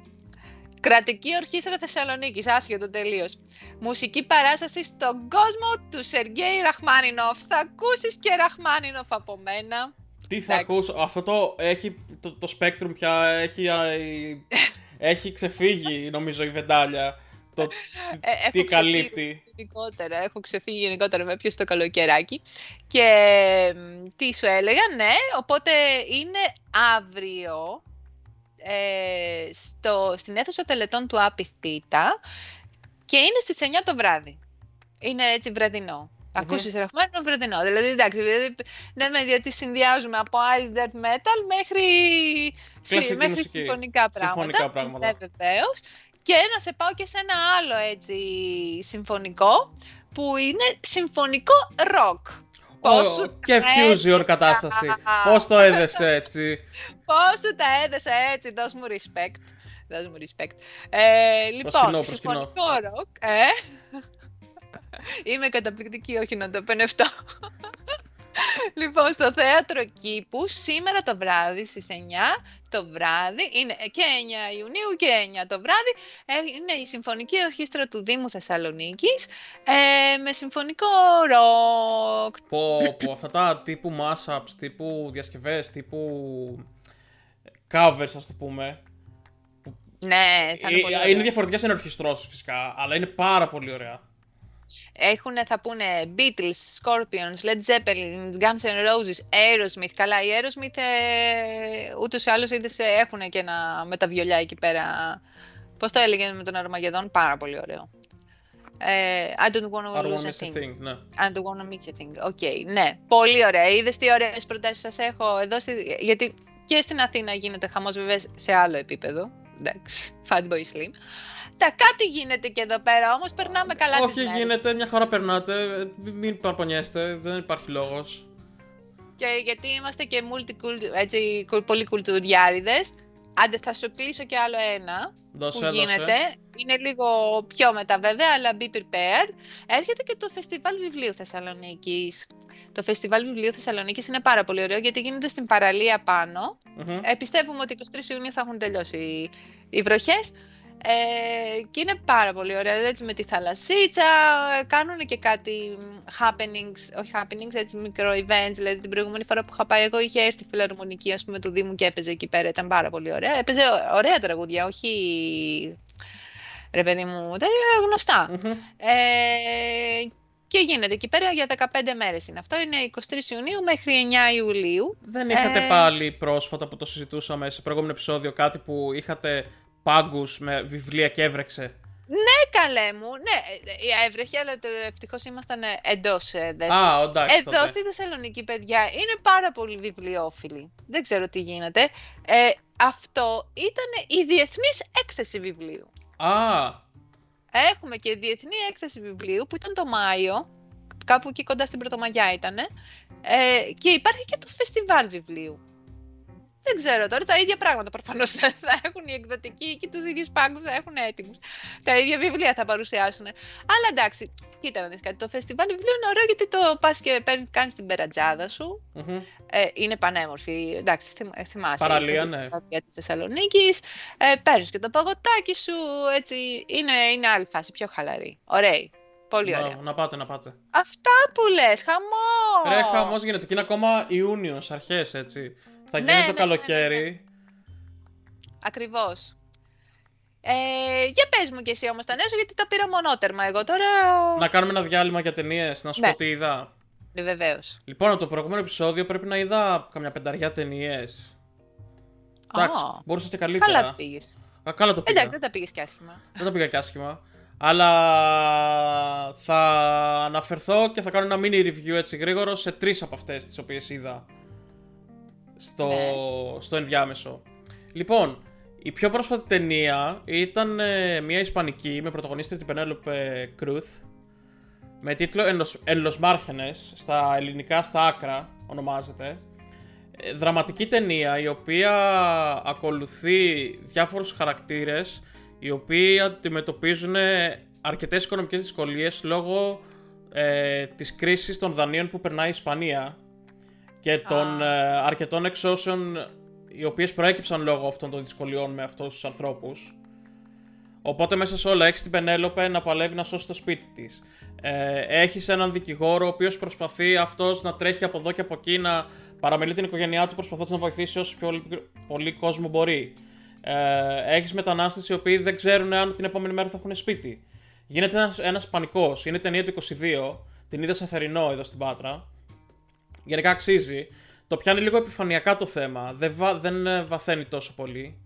Κρατική Ορχήστρα Θεσσαλονίκης, άσχετο τελείως. Μουσική παράσταση στον κόσμο του Σεργέη Ραχμάνινοφ. Θα ακούσεις και Ραχμάνινοφ από μένα. Τι θα ακούσω, αυτό το έχει, το, το Spectrum πια έχει, έχει ξεφύγει νομίζω η βεντάλια. Το, ε, τι καλύπτει. Γενικότερα, έχω ξεφύγει γενικότερα με ποιο το καλοκαιράκι. Και τι σου έλεγα, ναι, οπότε είναι αύριο ε, στο, στην αίθουσα τελετών του Απιθύτα και είναι στις 9 το βράδυ. Είναι έτσι βραδινό. Mm-hmm. Ακούσεις Ραχμάνινο βραδινό. Δηλαδή, εντάξει, δηλαδή, ναι, γιατί συνδυάζουμε από Ice Death Metal μέχρι, μέχρι συμφωνικά πράγματα. Συμφωνικά πράγματα. Ναι, βεβαίως. Και να σε πάω και σε ένα άλλο έτσι συμφωνικό, που είναι συμφωνικό rock. Πόσο και fusion κατάσταση. Πώς το έδεσε έτσι. Πώς τα έδεσε έτσι, δώσ' μου respect. Δώσ' μου respect. Ε, λοιπόν, συμφωνικό rock, ε. Είμαι καταπληκτική, όχι να το πενευτώ. λοιπόν, στο θέατρο Κήπου, σήμερα το βράδυ στις 9 το βράδυ, είναι και 9 Ιουνίου και 9 το βράδυ, ε, είναι η Συμφωνική Ορχήστρα του Δήμου Θεσσαλονίκης ε, με συμφωνικό ροκ. Πω, πω, αυτά τα τύπου mashups, τύπου διασκευές, τύπου covers ας το πούμε. Ναι, θα είναι ε, πολύ ωραία. Είναι διαφορετικές ενορχιστρώσεις φυσικά, αλλά είναι πάρα πολύ ωραία. Έχουν, θα πούνε Beatles, Scorpions, Led Zeppelin, Guns N' Roses, Aerosmith. Καλά, οι Aerosmith ε, ούτως ή άλλως είδες, έχουν και ένα με τα βιολιά εκεί πέρα. Πώς το έλεγε με τον Αρμαγεδόν, πάρα πολύ ωραίο. Ε, I don't want to lose a thing. Thing ναι. I don't want to miss a thing. Οκ, okay, ναι. Πολύ ωραία. Είδες τι ωραίες προτάσεις σας έχω εδώ. Στη... Γιατί και στην Αθήνα γίνεται χαμός, βέβαια, σε άλλο επίπεδο. Εντάξει, Fatboy Slim. Τα κάτι γίνεται και εδώ πέρα, όμως περνάμε καλά Όχι, τις γίνεται, μια χαρά περνάτε, μην παραπονιέστε, δεν υπάρχει λόγος. Και γιατί είμαστε και έτσι, πολύ κουλτουριάριδες, άντε θα σου κλείσω και άλλο ένα δώσε, που γίνεται. είναι λίγο πιο μετά βέβαια, αλλά be prepared. Έρχεται και το Φεστιβάλ Βιβλίου Θεσσαλονίκης. Το Φεστιβάλ Βιβλίου Θεσσαλονίκης είναι πάρα πολύ ωραίο γιατί γίνεται στην παραλία πάνω. Μμμ. Ε, πιστεύουμε ότι 23 Ιουνίου θα έχουν τελειώσει οι, οι βροχές. Ε, και είναι πάρα πολύ ωραία, έτσι με τη θαλασσίτσα, κάνουν και κάτι happenings, όχι happenings, έτσι μικρό events, δηλαδή την προηγούμενη φορά που είχα πάει εγώ είχε έρθει η φιλαρμονική ας πούμε του Δήμου και έπαιζε εκεί πέρα, ήταν πάρα πολύ ωραία. Έπαιζε ωραία τραγούδια, όχι ρε παιδί μου, τα γνωστά. Μμμ. Ε, και γίνεται εκεί πέρα για 15 μέρες είναι αυτό, είναι 23 Ιουνίου μέχρι 9 Ιουλίου. Δεν είχατε Ε, πάλι πρόσφατα που το συζητούσαμε σε προηγούμενο επεισόδιο κάτι που είχατε πάγκους με βιβλία και έβρεξε. Ναι, καλέ μου. Ναι, ε, ε, έβρεχε, αλλά ευτυχώς ήμασταν εντός. Α, εντάξει Εδώ τότε. στη Θεσσαλονίκη, παιδιά, είναι πάρα πολύ βιβλιοφίλοι. Δεν ξέρω τι γίνεται. Ε, αυτό ήταν η διεθνής έκθεση βιβλίου. Α, Έχουμε και διεθνή έκθεση βιβλίου που ήταν το Μάιο, κάπου εκεί κοντά στην Πρωτομαγιά ήταν. Ε, και υπάρχει και το φεστιβάλ βιβλίου. Δεν ξέρω τώρα, τα ίδια πράγματα προφανώς θα θα έχουν οι εκδοτικοί και τους ίδιους πάγκους θα έχουν έτοιμους. Τα ίδια βιβλία θα παρουσιάσουν. Αλλά εντάξει, κοίτα να δεις κάτι. Το φεστιβάλ βιβλίου είναι ωραίο γιατί το πας και παίρνεις, κάνεις την περατζάδα σου. μμμ. Ε, είναι πανέμορφη. Εντάξει, θυμ, ε, θυμάσαι. Παραλία, η ναι. Για της Θεσσαλονίκης. Ε, Παίρνεις και το παγωτάκι σου. Έτσι, είναι, είναι άλλη φάση, πιο χαλαρή. Ωραία. Πολύ ωραία. Μπράβο, να πάτε, να πάτε. Αυτά που λες, χαμός! Ρε, χαμός γίνεται και είναι ακόμα Ιούνιος, αρχές έτσι. Θα Ναι, γίνει ναι, το ναι, καλοκαίρι. Ακριβώς. Ε, για πες μου κι εσύ όμως τα νέα σου, γιατί τα πήρα μονότερμα εγώ τώρα. Να κάνουμε ένα διάλειμμα για ταινίες, να σου Ναι. πω τι είδα. Ναι, βεβαίως. Λοιπόν, από το προηγούμενο επεισόδιο πρέπει να είδα καμιά πενταριά ταινίες. Εντάξει, Α. μπορούσα και καλύτερα. Καλά το πήγες. Α, καλά το πήγα. Εντάξει, δεν τα πήγες κι άσχημα. Δεν το πήγα και άσχημα. Αλλά θα αναφερθώ και θα κάνω ένα mini review έτσι γρήγορο σε τρεις από αυτές τις οποίες είδα στο, Ναι. στο ενδιάμεσο. Λοιπόν, η πιο πρόσφατη ταινία ήταν ε, μια ισπανική με πρωταγωνίστρια την Πενέλοπε Κρούθ με τίτλο «Εν los- «Εν los Márgenes», στα ελληνικά στα άκρα ονομάζεται. Ε, Δραματική ταινία η οποία ακολουθεί διάφορους χαρακτήρες οι οποίοι αντιμετωπίζουν αρκετές οικονομικές δυσκολίες λόγω ε, της κρίσης των δανείων που περνάει η Ισπανία και των ε, αρκετών εξώσεων οι οποίες προέκυψαν λόγω αυτών των δυσκολιών με αυτούς τους ανθρώπους. Οπότε μέσα σε όλα έχεις την Πενέλοπε να παλεύει να σώσει το σπίτι της. Ε, έχεις έναν δικηγόρο ο οποίος προσπαθεί αυτός να τρέχει από εδώ και από εκεί να παραμελεί την οικογένειά του προσπαθώντας να βοηθήσει όσο πιο πολύ κόσμο μπορεί. Ε, έχεις μετανάστες οι οποίοι δεν ξέρουν αν την επόμενη μέρα θα έχουν σπίτι. Γίνεται ένας ένας πανικός. Είναι ταινία του 22. Την είδα σε θερινό εδώ στην Πάτρα. Γενικά αξίζει. Το πιάνει λίγο επιφανειακά το θέμα. Δεν, βα- δεν ε, βαθαίνει τόσο πολύ.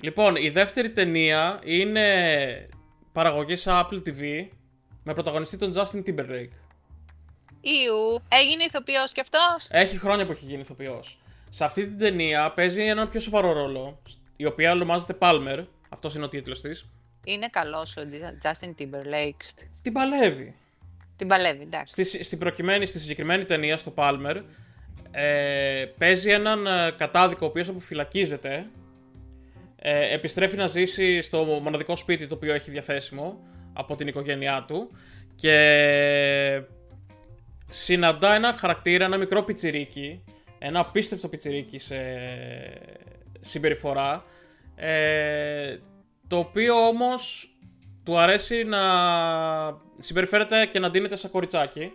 Λοιπόν, η δεύτερη ταινία είναι παραγωγής σε Apple TV με πρωταγωνιστή τον Justin Timberlake. Ιου, έγινε ηθοποιός κι αυτός; Έχει χρόνια που έχει γίνει ηθοποιός. Σε αυτή την ταινία παίζει έναν πιο σοβαρό ρόλο, η οποία ονομάζεται Palmer. Αυτός είναι ο τίτλος της. Είναι καλός ο Justin Timberlake. Την παλεύει. Την παλεύει, εντάξει. Στη, στην προκειμένη, στη συγκεκριμένη ταινία, στο Palmer, ε, παίζει έναν ε, κατάδικο ο οποίος αποφυλακίζεται, ε, επιστρέφει να ζήσει στο μοναδικό σπίτι το οποίο έχει διαθέσιμο από την οικογένειά του και συναντά ένα χαρακτήρα, ένα μικρό πιτσιρίκι, ένα απίστευτο πιτσιρίκι σε συμπεριφορά, ε, το οποίο όμως του αρέσει να συμπεριφέρεται και να ντύνεται σαν κοριτσάκι.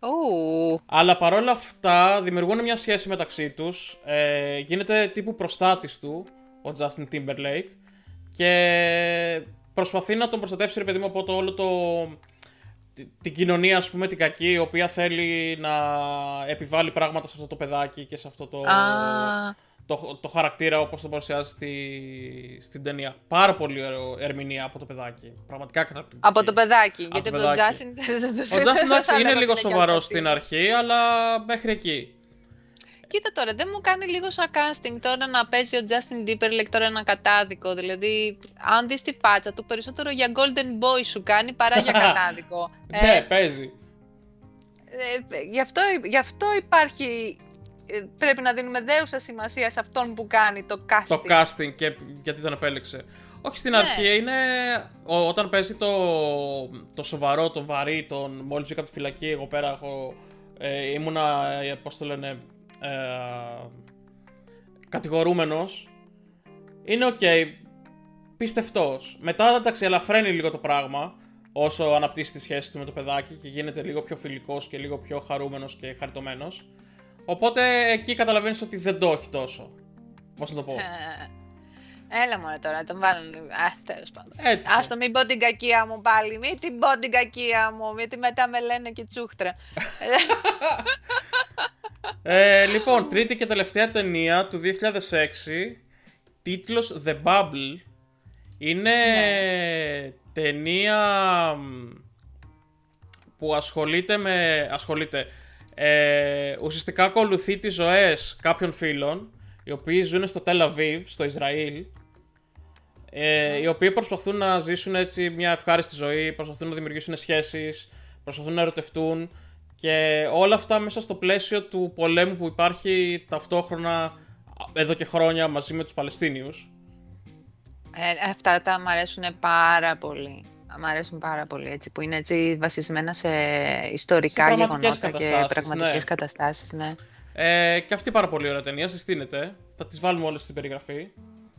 Ου, Αλλά παρόλα αυτά δημιουργούν μια σχέση μεταξύ τους. Ε, γίνεται τύπου προστάτης του ο Justin Timberlake και προσπαθεί να τον προστατεύσει ρε παιδί μου από το όλο το... τη- την κοινωνία ας πούμε την κακή η οποία θέλει να επιβάλλει πράγματα σε αυτό το παιδάκι και σε αυτό το, Α, το, το χαρακτήρα όπως το παρουσιάζει στη, στην ταινία. Πάρα πολύ ωραίο ερμηνεία από το παιδάκι. Πραγματικά καταπληκτική. από το παιδάκι. Από γιατί το από τον παιδάκι. Justin. Ο Justin εντάξει είναι λίγο σοβαρός σοβαρό στην αρχή, αλλά μέχρι εκεί. Κοίτα τώρα, δεν μου κάνει λίγο σαν casting τώρα να παίζει ο Justin Timberlake τώρα ένα κατάδικο. Δηλαδή, αν δεις τη φάτσα του, περισσότερο για Golden Boy σου κάνει παρά για κατάδικο. Ναι, παίζει. ε, γι, αυτό, γι' αυτό υπάρχει. Ε, Πρέπει να δίνουμε δέουσα σημασία σε αυτόν που κάνει το casting. Το casting και γιατί τον επέλεξε. Όχι στην αρχή, είναι όταν παίζει το, το σοβαρό, το βαρύ, τον μόλις βγήκα από τη φυλακή, εγώ πέρα έχω, ε, ήμουνα, ε, πώς το λένε, ε, κατηγορούμενος. Είναι οκ, okay, πιστευτός. Μετά εντάξει, ελαφραίνει λίγο το πράγμα, όσο αναπτύσσει τη σχέση του με το παιδάκι και γίνεται λίγο πιο φιλικός και λίγο πιο χαρούμενος και χαριτωμένος. Οπότε εκεί καταλαβαίνεις ότι δεν το έχει τόσο. Πώς να το πω. Έλα μωρέ τώρα, τον βάλουν. Α, τέλος πάντων. Α το μην πω την κακία μου πάλι. Μην την πω την κακία μου, γιατί μετά με λένε και τσούχτρα. ε, λοιπόν, τρίτη και τελευταία ταινία του 2006. Τίτλος The Bubble. Είναι ναι. ταινία που ασχολείται με... Ασχολείται. Ε, ουσιαστικά ακολουθεί τις ζωές κάποιων φίλων οι οποίοι ζουν στο Τελαβίβ, στο Ισραήλ ε, οι οποίοι προσπαθούν να ζήσουν έτσι μια ευχάριστη ζωή, προσπαθούν να δημιουργήσουν σχέσεις, προσπαθούν να ερωτευτούν και όλα αυτά μέσα στο πλαίσιο του πολέμου που υπάρχει ταυτόχρονα εδώ και χρόνια μαζί με τους Παλαιστίνιους. Ε, αυτά τα μου αρέσουν πάρα πολύ. Μ' αρέσουν πάρα πολύ έτσι, που είναι έτσι βασισμένα σε ιστορικά γεγονότα και πραγματικές ναι. καταστάσεις. Ναι. Ε, και αυτή πάρα πολύ ωραία ταινία, συστήνεται. Θα τις βάλουμε όλες στην περιγραφή.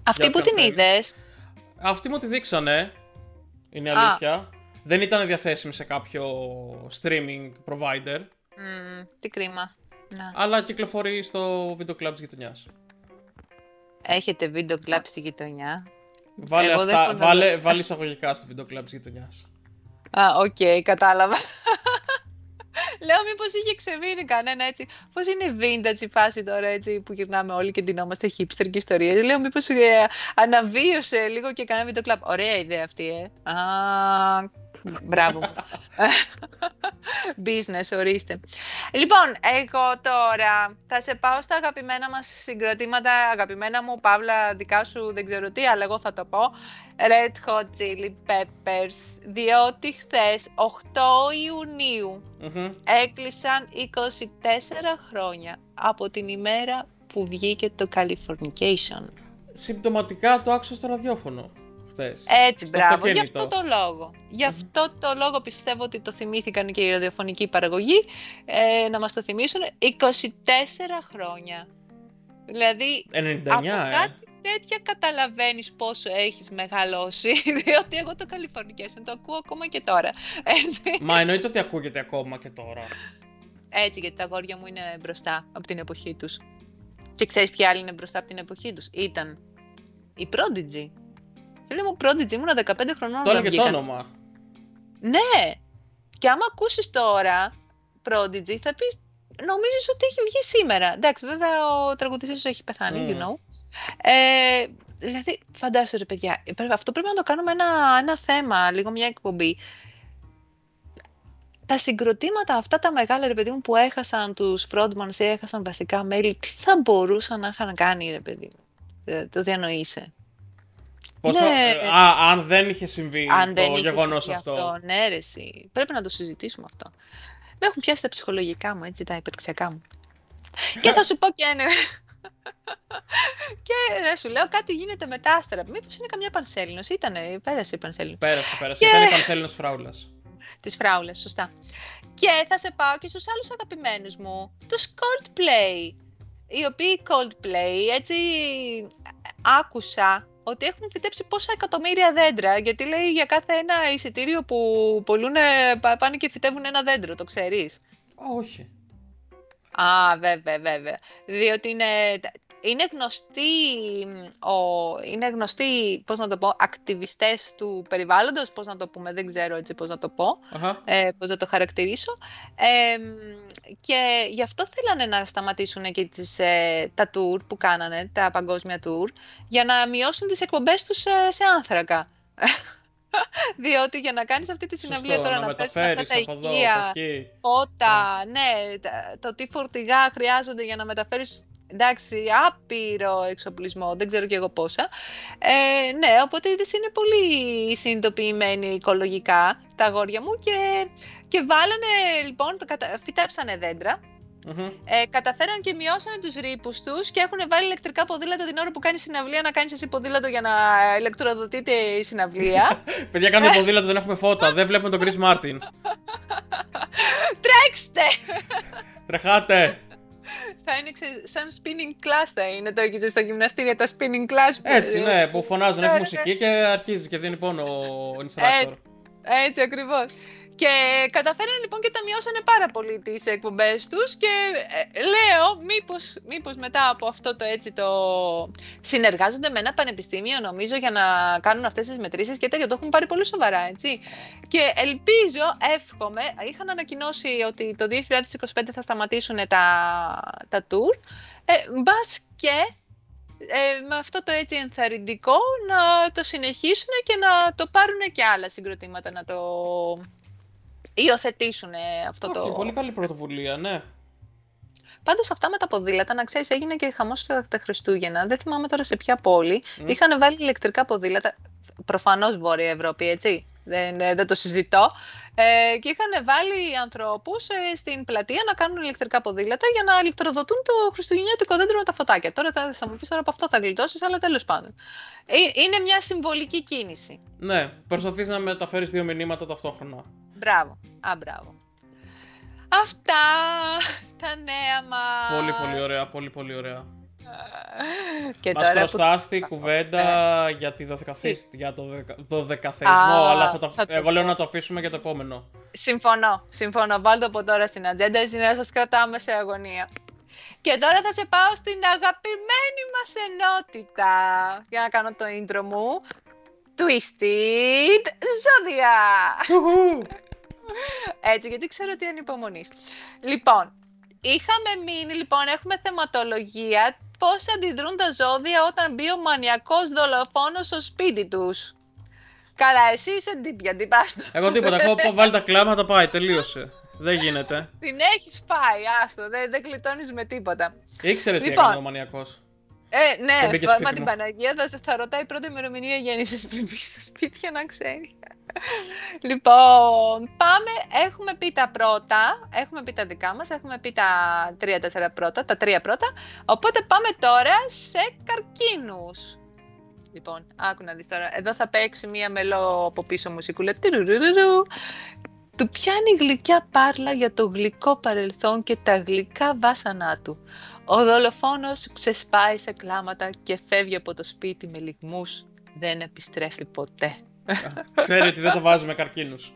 Αυτή που την είδες; Αυτή μου τη δείξανε. Είναι αλήθεια. Δεν ήταν διαθέσιμη σε κάποιο streaming provider. Mm, τι κρίμα. Να. Αλλά κυκλοφορεί στο βίντεο κλαμπ της γειτονιάς. Έχετε βίντεο κλαμπ στη γειτονιά; Βάλε, αυτά, βάλε, βάλε εισαγωγικά στο βίντεο κλαμπ της γειτονιάς. Α, οκ, okay, κατάλαβα. Λέω μήπως είχε ξεμείνει κανένα έτσι. Πώς είναι vintage η φάση τώρα έτσι που γυρνάμε όλοι και ντυνόμαστε hipster και ιστορίες. Λέω μήπως ε, αναβίωσε λίγο και κανένα βίντεο κλαμπ. Ωραία ιδέα αυτή, ε. Α, μπράβο. Business, ορίστε. Λοιπόν, εγώ τώρα θα σε πάω στα αγαπημένα μας συγκροτήματα, αγαπημένα μου, Παύλα, δικά σου δεν ξέρω τι, αλλά εγώ θα το πω. Red Hot Chili Peppers, διότι χθες 8 ιουνιου έκλεισαν 24 χρόνια από την ημέρα που βγήκε το Californication. Συμπτωματικά το άκουσα στο ραδιόφωνο. Χθες, Έτσι, μπράβο. Γι' αυτό το λόγο. Γι' αυτό το λόγο πιστεύω ότι το θυμήθηκαν και η ραδιοφωνική παραγωγή ε, να μας το θυμίσουν 24 χρόνια. Δηλαδή, 99, από ε. κάτι τέτοια καταλαβαίνεις πόσο έχεις μεγαλώσει, διότι εγώ το Californication το ακούω ακόμα και τώρα. Έτσι. Μα εννοείται ότι ακούγεται ακόμα και τώρα. Έτσι, γιατί τα αγόρια μου είναι μπροστά από την εποχή τους. Και ξέρεις ποια άλλη είναι μπροστά από την εποχή τους. Ήταν η Prodigy. Φίλε μου, Prodigy ήμουν 15 χρονών Τώρα και το όνομα. Ναι. Και άμα ακούσεις τώρα Prodigy θα πεις νομίζεις ότι έχει βγει σήμερα. Εντάξει, βέβαια ο τραγουδιστής έχει πεθάνει, mm. you know. Ε, δηλαδή, φαντάσου ρε παιδιά, αυτό πρέπει να το κάνουμε ένα, ένα θέμα, λίγο μια εκπομπή. Τα συγκροτήματα αυτά τα μεγάλα ρε παιδί μου που έχασαν τους frontmans ή έχασαν βασικά μέλη, τι θα μπορούσαν να είχαν κάνει ρε παιδί μου; Ε, το διανοείσαι. Πώς ναι, θα... Α, αν δεν είχε συμβεί αν το γεγονός αυτό. αυτό. Ναι, ρε, Πρέπει να το συζητήσουμε αυτό. Με έχουν πιάσει τα ψυχολογικά μου, έτσι, τα υπερξιακά μου. και θα σου πω και ένα και ε, σου λέω κάτι γίνεται με τα άστρα. Μήπως είναι καμιά πανσέλινος. Ήτανε, πέρασε η πανσέλινος. Πέρασε, πέρασε. Και... Ήταν η πανσέλινος φράουλας. Της φράουλας, σωστά. Και θα σε πάω και στους άλλους αγαπημένους μου, τους Coldplay. Οι οποίοι Coldplay, έτσι άκουσα ότι έχουν φυτέψει πόσα εκατομμύρια δέντρα. Γιατί λέει για κάθε ένα εισιτήριο που πολλούν πάνε και φυτεύουν ένα δέντρο, το ξέρεις. Όχι. Α, βέβαια, βέβαια. Διότι είναι, είναι γνωστοί, ο, είναι γνωστοί, πώς να το πω, ακτιβιστές του περιβάλλοντος, πώς να το πούμε, δεν ξέρω έτσι πώς να το πω, ε, πώς να το χαρακτηρίσω. Και γι' αυτό θέλανε να σταματήσουν και τις, ε, τα tour που κάνανε, τα παγκόσμια tour, για να μειώσουν τις εκπομπές τους ε, σε άνθρακα. Διότι για να κάνεις αυτή τη συναυλία τώρα να, να πέσουν αυτά τα υγεία, φώτα, ναι, το τι φορτηγά χρειάζονται για να μεταφέρεις εντάξει, άπειρο εξοπλισμό, δεν ξέρω και εγώ πόσα. Ε, ναι, οπότε είδες είναι πολύ συνειδητοποιημένοι οικολογικά τα αγόρια μου και, και βάλανε λοιπόν, φυτέψανε δέντρα Μμμ. ε, καταφέραν και μειώσανε τους ρήπους τους και έχουν βάλει ηλεκτρικά ποδήλατα την ώρα που κάνει συναυλία να κάνεις εσύ ποδήλατο για να ηλεκτροδοτείται η συναυλία. Παιδιά, κάντε ποδήλατο, δεν έχουμε φώτα. Δεν βλέπουμε τον Chris Martin. Τρέξτε! Τρεχάτε. θα είναι ξε- σαν spinning class θα είναι το έχεις στα γυμναστήρια, τα spinning class. που- Έτσι, ναι, που φωνάζουν, Ναι, έχει ναι, μουσική και αρχίζει και δίνει πόνο ο instructor. Έτσι, έτσι ακριβώς. Και καταφέραν λοιπόν και τα μειώσανε πάρα πολύ τις εκπομπές τους και ε, λέω μήπως, μήπως μετά από αυτό το έτσι το συνεργάζονται με ένα πανεπιστήμιο νομίζω για να κάνουν αυτές τις μετρήσεις και τέτοια το έχουν πάρει πολύ σοβαρά έτσι. Και ελπίζω, εύχομαι, είχαν ανακοινώσει ότι το 2025 θα σταματήσουν τα, τα tour, ε, μπας και ε, με αυτό το έτσι ενθαρρυντικό να το συνεχίσουν και να το πάρουν και άλλα συγκροτήματα να το υιοθετήσουν αυτό Όχι, το... πολύ καλή πρωτοβουλία, ναι. Πάντως αυτά με τα ποδήλατα, να ξέρεις, έγινε και χαμός τα τα Χριστούγεννα. Δεν θυμάμαι τώρα σε ποια πόλη. Μμ. Είχαν βάλει ηλεκτρικά ποδήλατα, προφανώς Βόρεια Ευρώπη, έτσι, δεν, ε, δεν το συζητώ. Ε, και είχαν βάλει ανθρώπους ε, στην πλατεία να κάνουν ηλεκτρικά ποδήλατα για να ηλεκτροδοτούν το χριστουγεννιάτικο δέντρο με τα φωτάκια. Τώρα θα, θα μου πεις τώρα από αυτό θα γλιτώσεις, αλλά τέλος πάντων. Ε, είναι μια συμβολική κίνηση. Ναι, προσπαθείς να μεταφέρεις δύο μηνύματα ταυτόχρονα. Μπράβο. Α, μπράβο. Αυτά τα νέα μας. Πολύ, πολύ ωραία, πολύ, πολύ ωραία. Και Μας τώρα που... χρωστάς την κουβέντα για, τη δωδεκαθίσ- για το δεκα- δωδεκαθεϊσμό, Α, αλλά θα το... θα το εγώ λέω πω. να το αφήσουμε για το επόμενο. Συμφωνώ, συμφωνώ. Βάλτε από τώρα στην ατζέντα, έτσι να σας κρατάμε σε αγωνία. Και τώρα θα σε πάω στην αγαπημένη μας ενότητα. Για να κάνω το intro μου. Twisted Ζώδια. Ουχου. Έτσι, γιατί ξέρω ότι ανυπομονείς. Λοιπόν, είχαμε μείνει, λοιπόν, έχουμε θεματολογία πώς αντιδρούν τα ζώδια όταν μπει ο μανιακός δολοφόνος στο σπίτι τους. Καλά, εσύ είσαι ντύπια, ντυπάστο. Εγώ τίποτα, εγώ πω βάλει τα κλάματα, πάει, τελείωσε. Δεν γίνεται. Την έχεις φάει, άστο, δεν, δεν γλιτώνεις με τίποτα. Ήξερε τι Λοιπόν. έκανε ο μανιακός. Ε, Και ναι, μπήκε μα, σπίτι μα την μου. Παναγία θα, σε- θα ρωτάει πρώτη ημερομηνία γέννησης πριν μπει στο σπίτι για να ξέρει. λοιπόν, πάμε, έχουμε πει τα πρώτα, έχουμε πει τα δικά μας, έχουμε πει τα τρία-τέσσερα πρώτα, τα τρία πρώτα, οπότε πάμε τώρα σε καρκίνους. Λοιπόν, άκου να δεις τώρα, εδώ θα παίξει μία μελό από πίσω μουσικούλα. Τιρουρουρουρου. Του πιάνει γλυκιά πάρλα για το γλυκό παρελθόν και τα γλυκά βάσανά του. Ο δολοφόνος ξεσπάει σε κλάματα και φεύγει από το σπίτι με λιγμούς. Δεν επιστρέφει ποτέ. Ξέρει ότι δεν το βάζει με καρκίνους.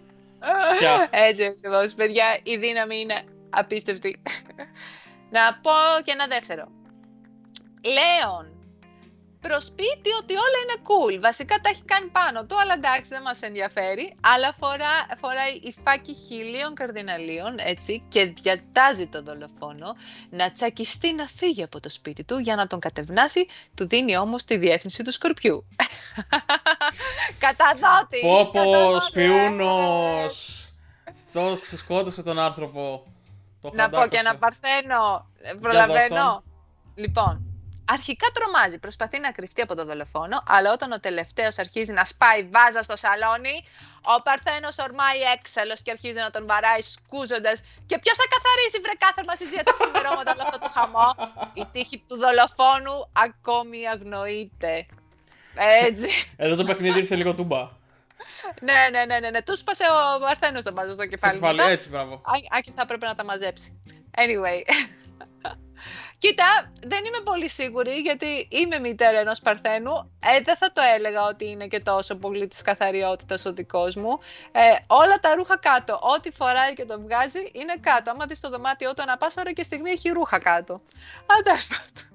Πια. Έτσι ακριβώς, παιδιά, η δύναμη είναι απίστευτη. Να πω και ένα δεύτερο. Λέων. Προσπίτι ότι όλα είναι cool. Βασικά τα έχει κάνει πάνω του, αλλά εντάξει δεν μας ενδιαφέρει. Αλλά φορά, φοράει υφάκι χιλίων καρδιναλίων, έτσι, και διατάζει τον δολοφόνο να τσακιστεί να φύγει από το σπίτι του για να τον κατευνάσει, του δίνει όμως τη διεύθυνση του σκορπιού. Καταδότης! Πω πω, καταδότης. σπιούνος. Το ξεσκότωσε τον άνθρωπο. Το Να πω και χαντάκωσε. ένα παρθένο. Ε, δώσ' Προλαβαίνω. τον. Λοιπόν, αρχικά τρομάζει, προσπαθεί να κρυφτεί από τον δολοφόνο, αλλά όταν ο τελευταίος αρχίζει να σπάει βάζα στο σαλόνι, ο Παρθένος ορμάει έξαλλος και αρχίζει να τον βαράει σκούζοντας και ποιος θα καθαρίσει βρε κάθε μας συζήτηση τα ξημερώματα όλο αυτό το χαμό; Η τύχη του δολοφόνου ακόμη αγνοείται. Έτσι. Εδώ το παιχνίδι ήρθε λίγο τούμπα. ναι, ναι, ναι, ναι, ναι. Του σπάσε ο Παρθένος τον βάζω στο Στο κεφάλι. κεφάλι, μετά. έτσι, μπράβο. Αν αν και θα έπρεπε να τα μαζέψει. Anyway. Κοίτα, δεν είμαι πολύ σίγουρη γιατί είμαι μητέρα ενός παρθένου. Ε, δεν θα το έλεγα ότι είναι και τόσο πολύ της καθαριότητας ο δικός μου. Ε, όλα τα ρούχα κάτω. Ό,τι φοράει και το βγάζει είναι κάτω. Άμα δεις το δωμάτιό του ανά πάσα ώρα και στιγμή έχει ρούχα κάτω. Αλλά τέλος πάντων.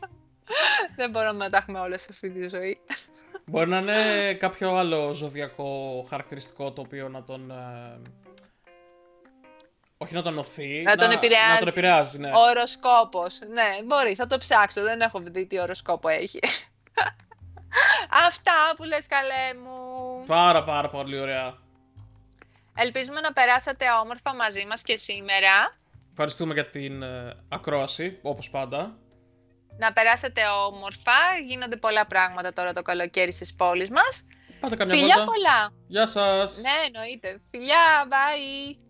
δεν μπορούμε να τα έχουμε όλα σε αυτή τη ζωή. Μπορεί να είναι κάποιο άλλο ζωδιακό χαρακτηριστικό το οποίο να τον. Ε, όχι να τον οθεί. Να τον επηρεάζει. Να τον επηρεάζει, ναι. Οροσκόπος. Ναι, μπορεί, θα το ψάξω. Δεν έχω δει τι οροσκόπο έχει. Αυτά που λες καλέ μου. Πάρα πάρα πολύ ωραία. Ελπίζουμε να περάσατε όμορφα μαζί μας και σήμερα. Ευχαριστούμε για την ε, ακρόαση, όπως πάντα. Να περάσετε όμορφα. Γίνονται πολλά πράγματα τώρα το καλοκαίρι στις πόλεις μας. Πάτε καμιά Φιλιά βόλτα. πολλά. Γεια σας. Ναι, εννοείται. Φιλιά, bye.